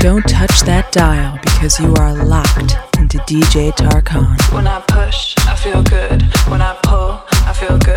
Don't touch that dial because you are locked into DJ Tarkan. When I push, I feel good. When I pull, I feel good.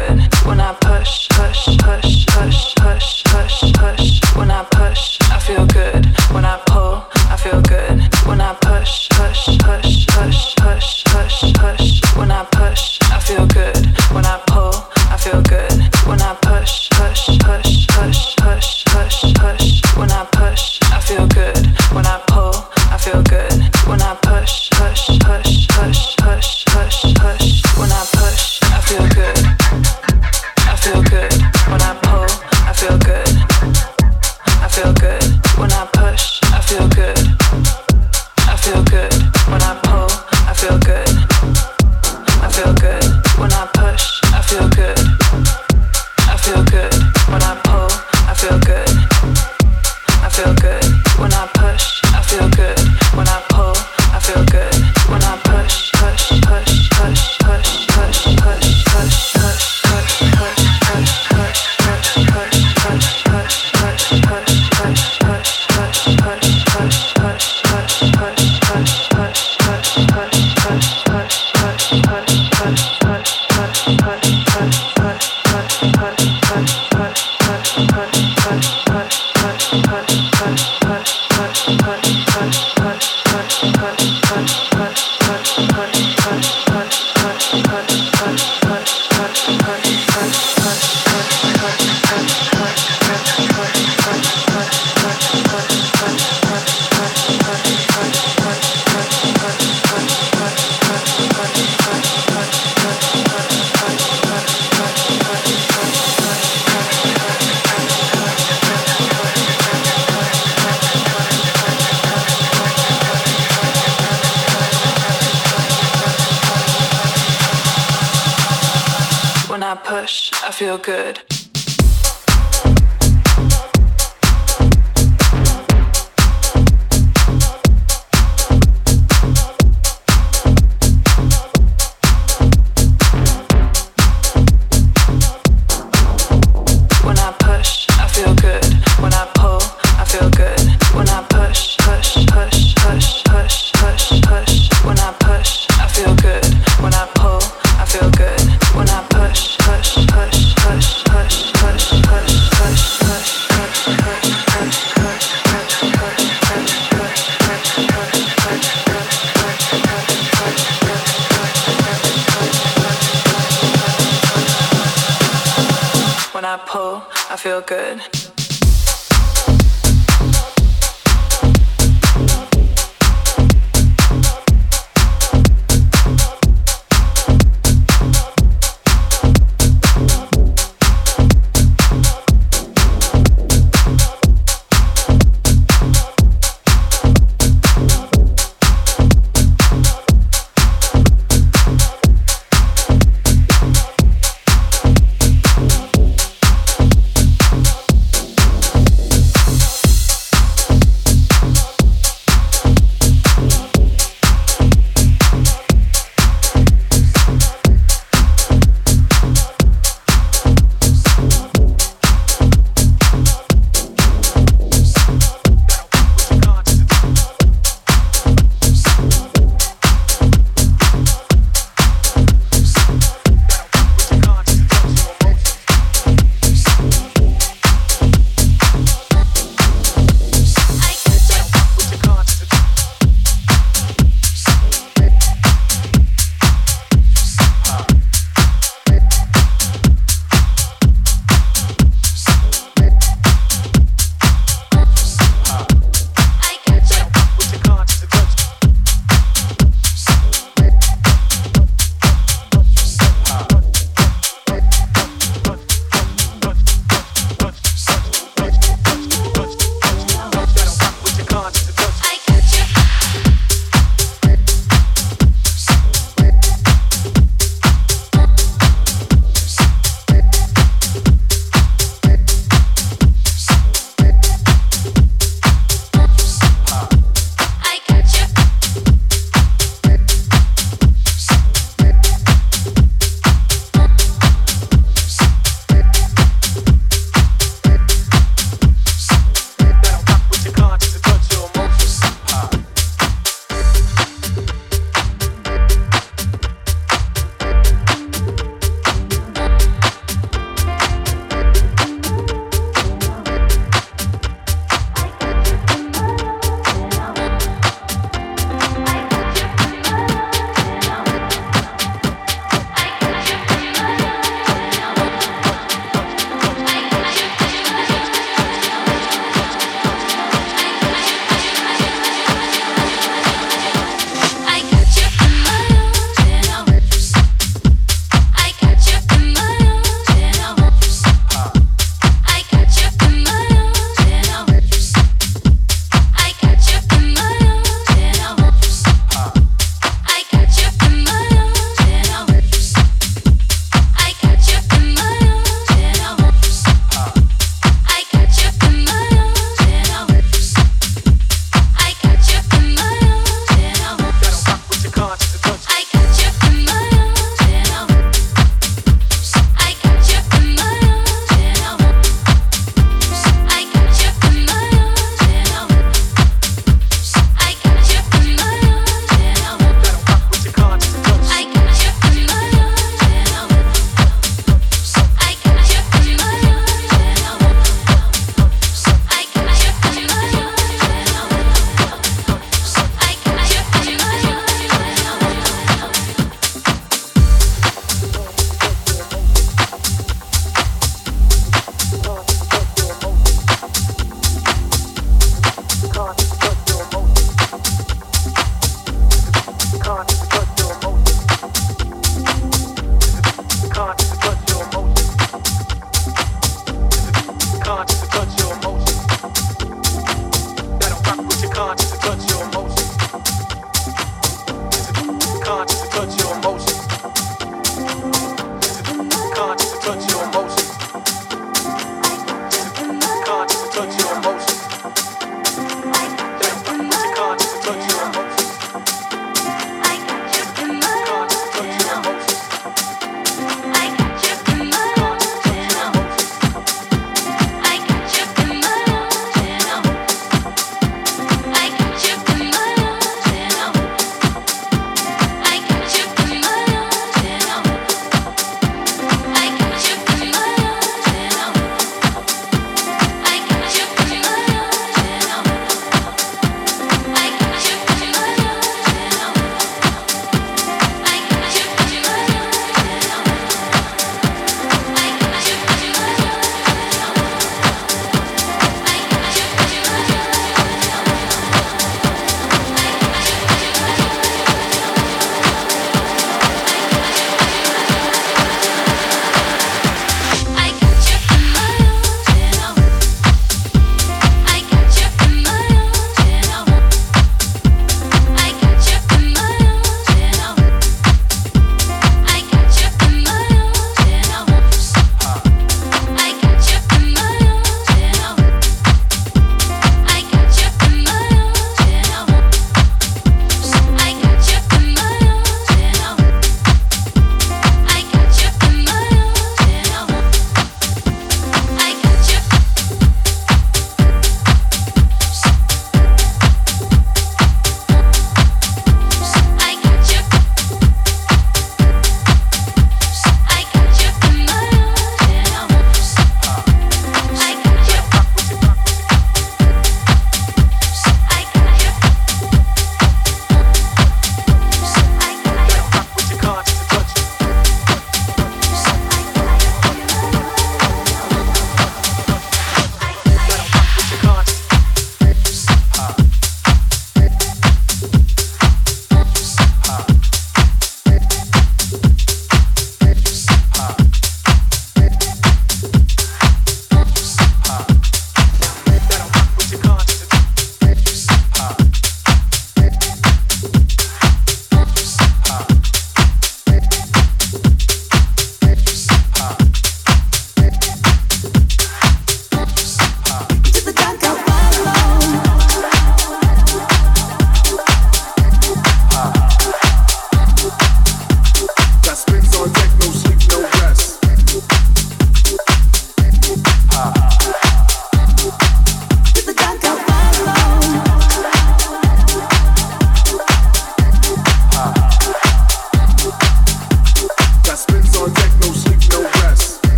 good.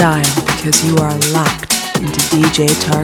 Dial because you are locked into DJ Tarkan.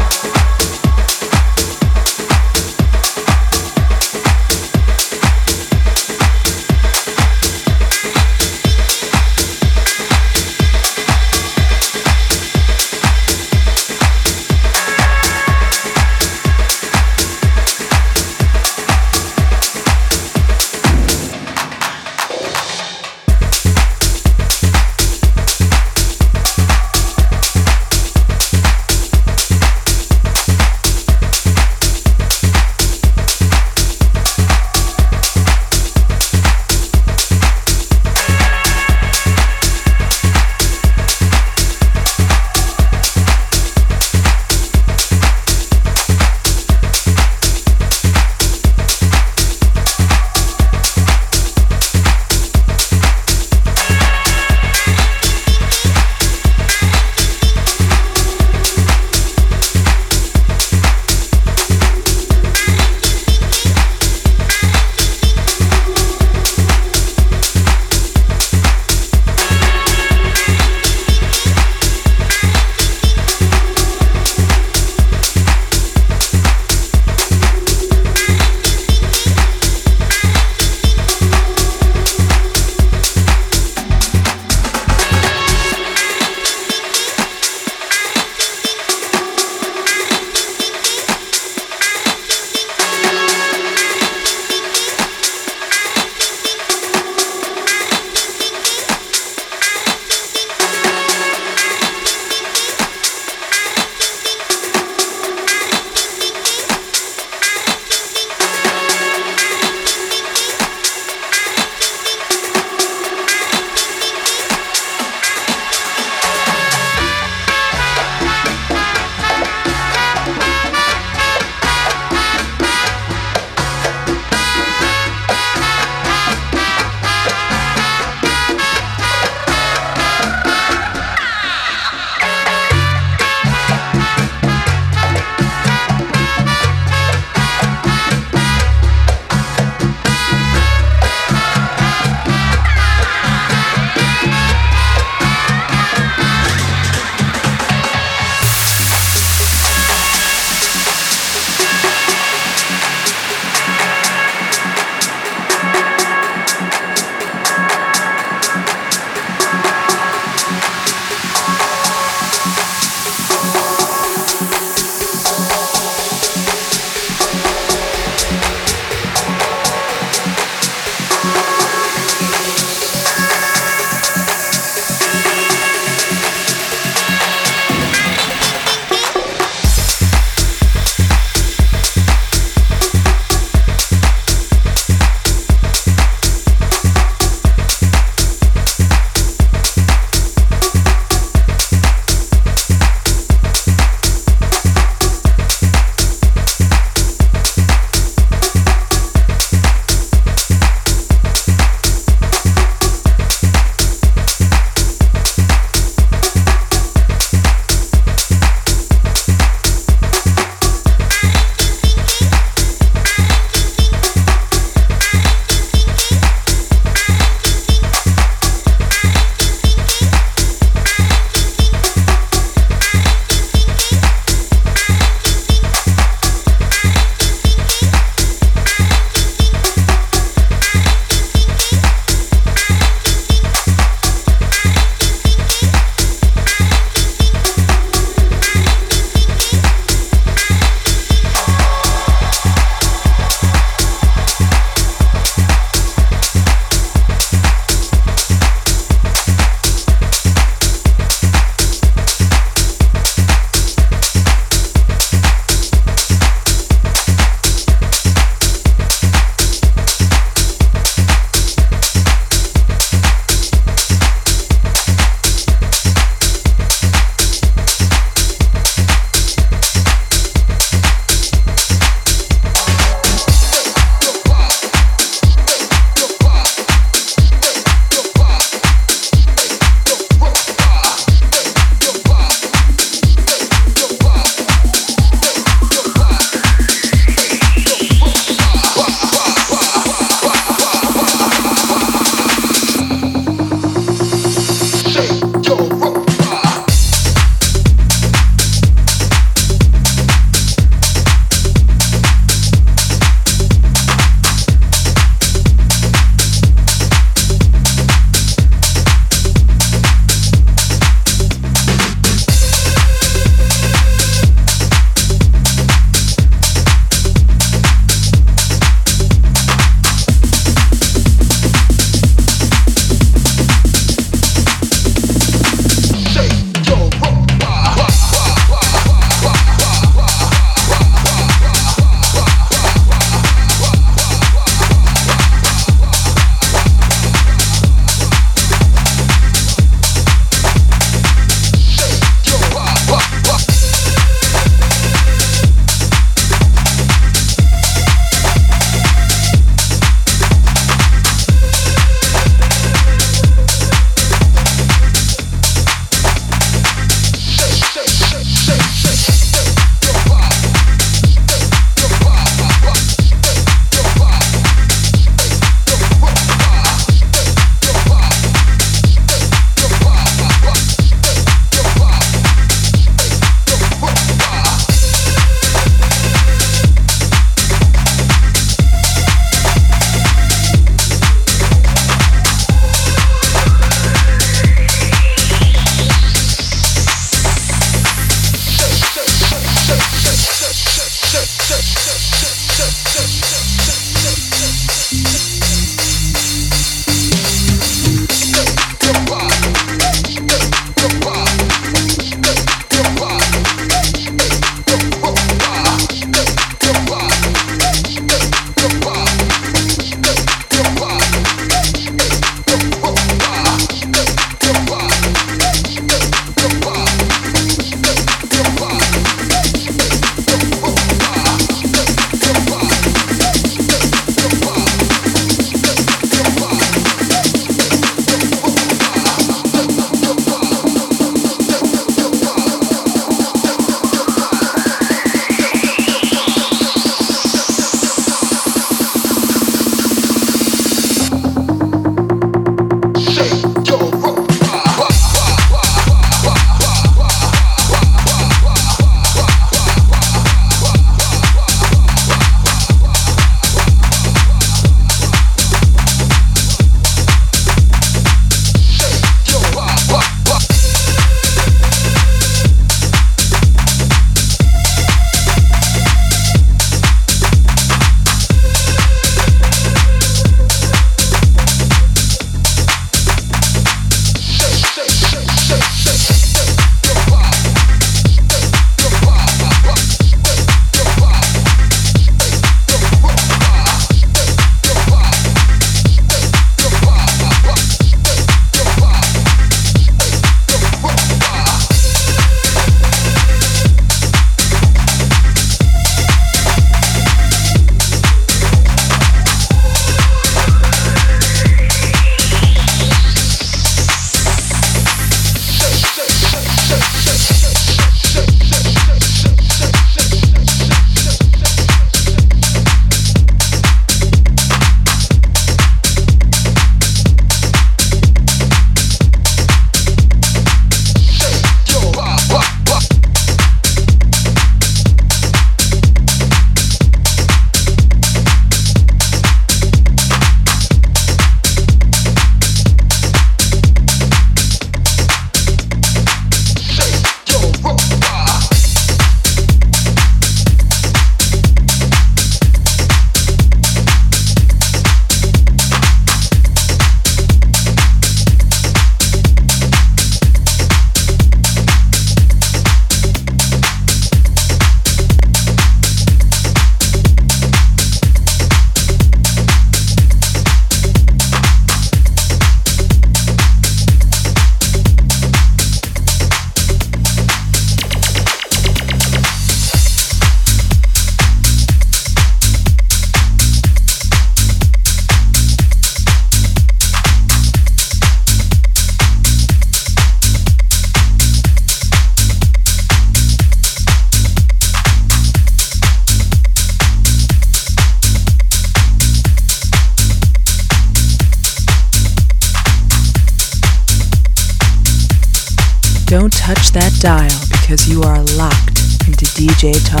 Because you are locked into DJ Tarkan.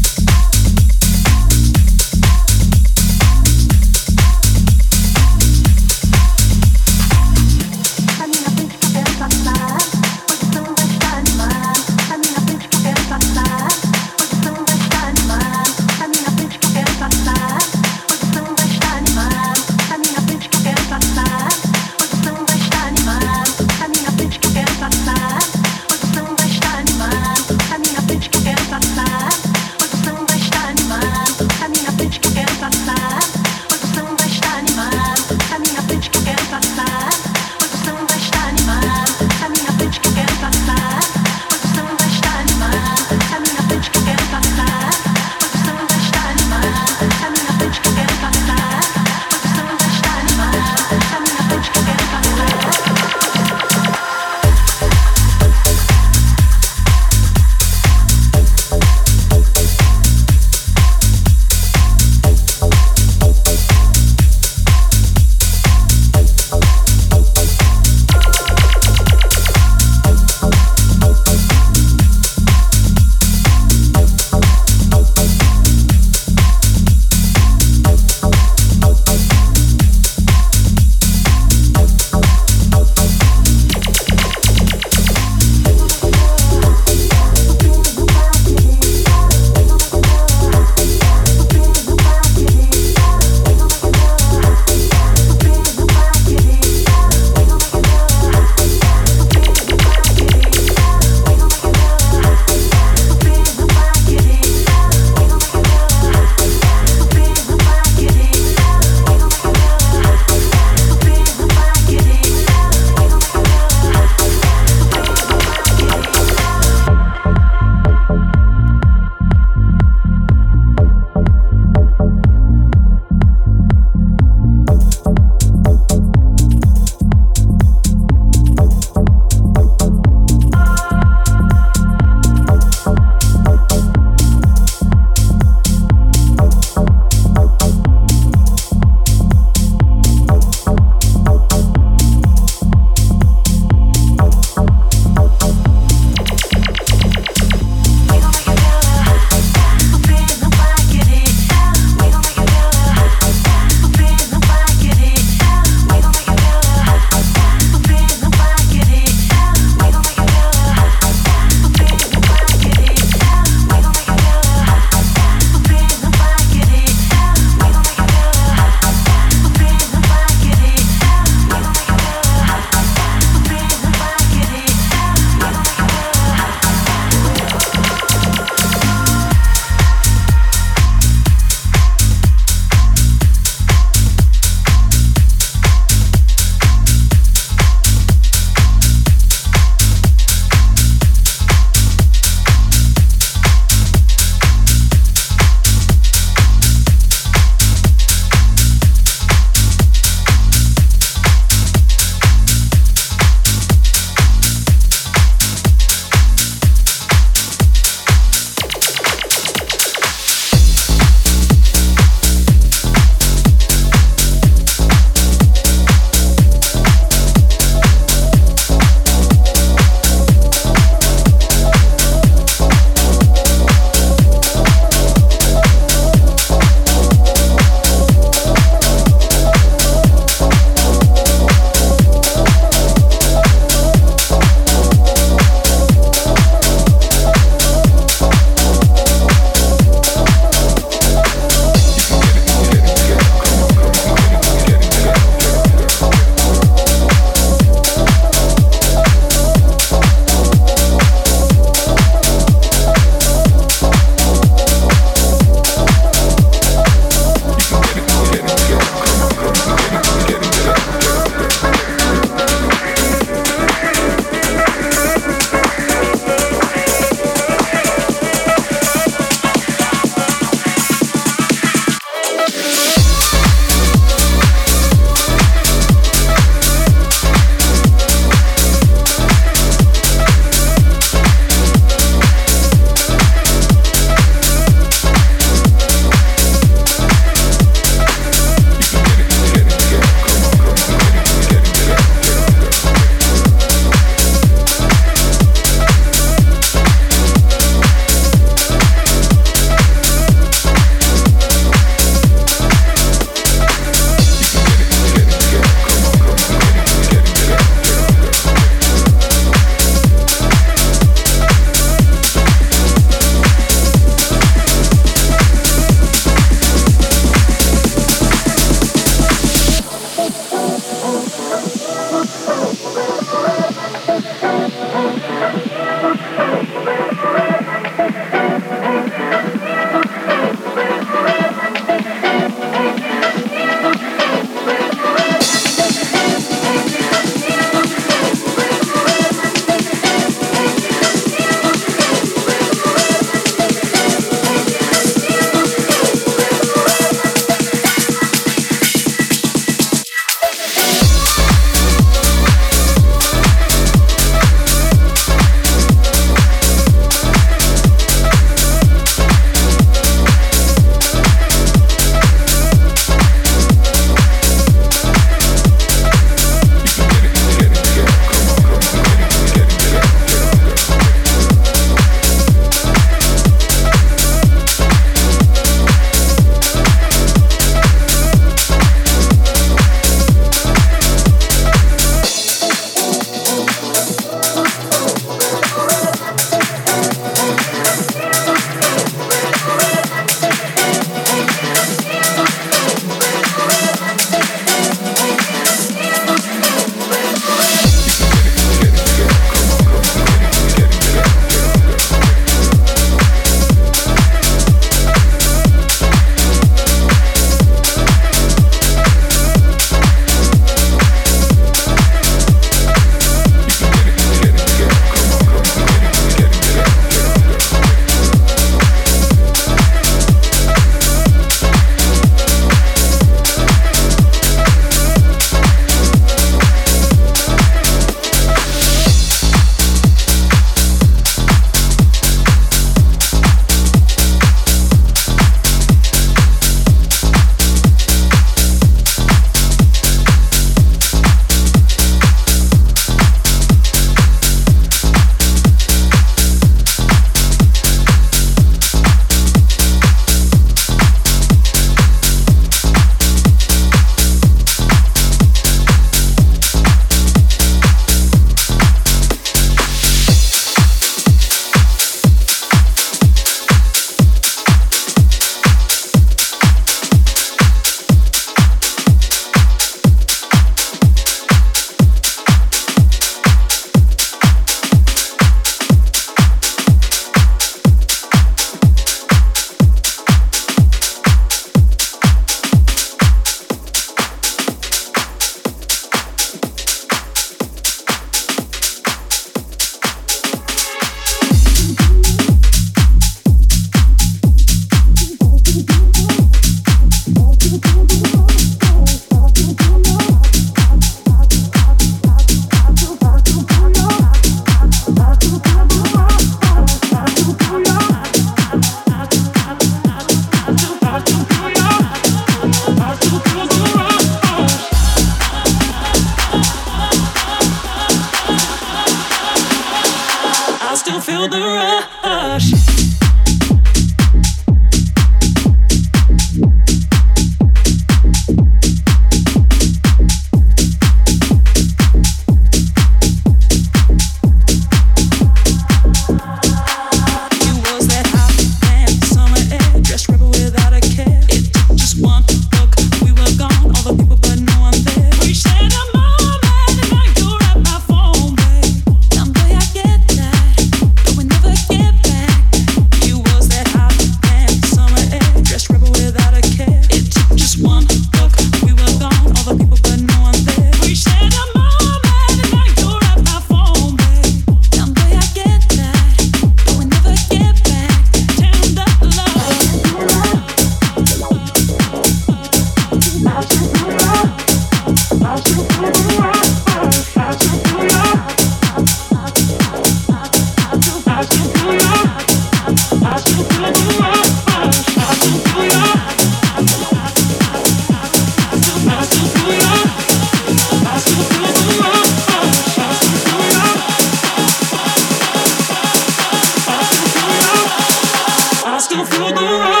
Feel the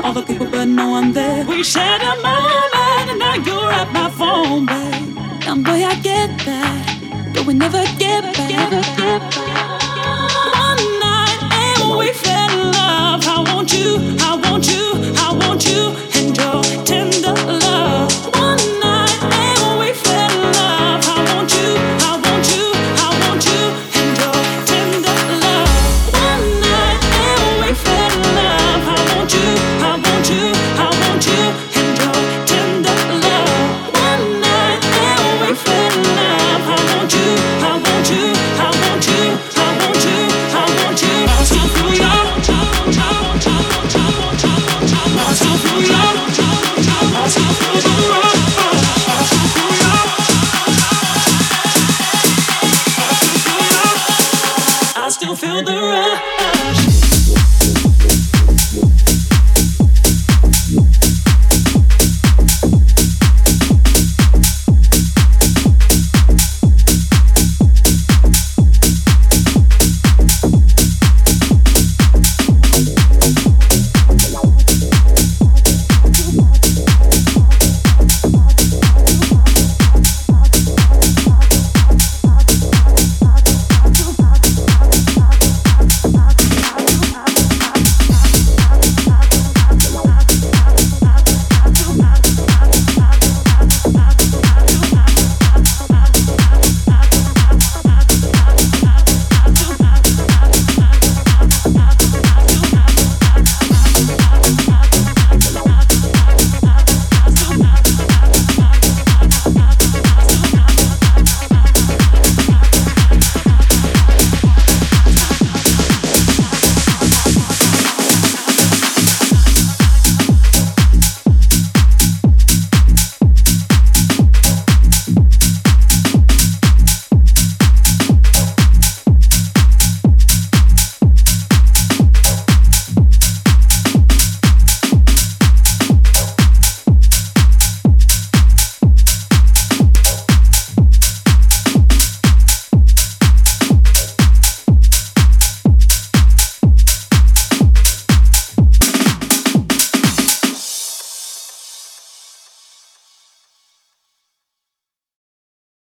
rush.